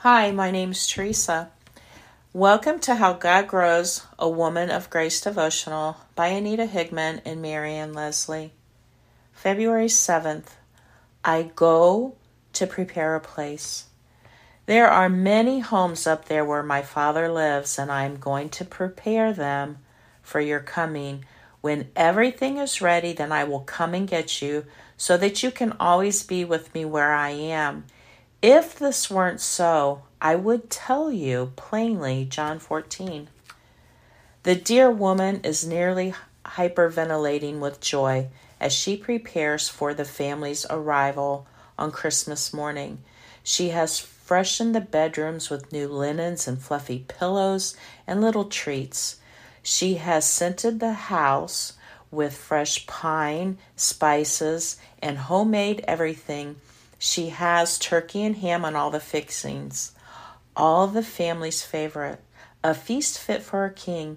Hi, my name's Teresa. Welcome to How God Grows a Woman of Grace Devotional by Anita Higman and Marian Leslie. February 7th. I go to prepare a place. There are many homes up there where my Father lives, and I am going to prepare them for your coming. When everything is ready, then I will come and get you so that you can always be with me where I am. If this weren't so, I would tell you plainly, John 14. The dear woman is nearly hyperventilating with joy as she prepares for the family's arrival on Christmas morning. She has freshened the bedrooms with new linens and fluffy pillows and little treats. She has scented the house with fresh pine, spices, and homemade everything. She has turkey and ham on all the fixings all the family's favorite, a feast fit for a king.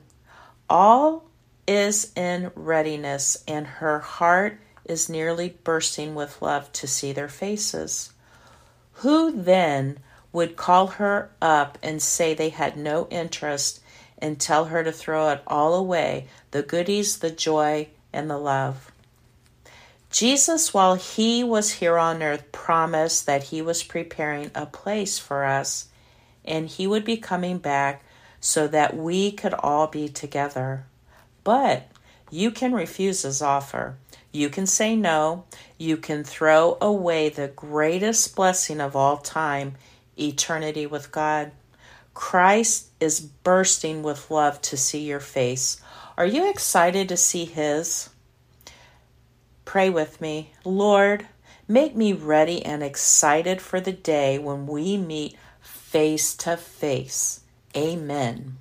All is in readiness, and her heart is nearly bursting with love to see their faces. Who then would call her up and say they had no interest and tell her to throw it all away the goodies, the joy, and the love? Jesus, while he was here on earth, promised that he was preparing a place for us and he would be coming back so that we could all be together. But you can refuse his offer. You can say no. You can throw away the greatest blessing of all time eternity with God. Christ is bursting with love to see your face. Are you excited to see His? Pray with me. Lord, make me ready and excited for the day when we meet face to face. Amen.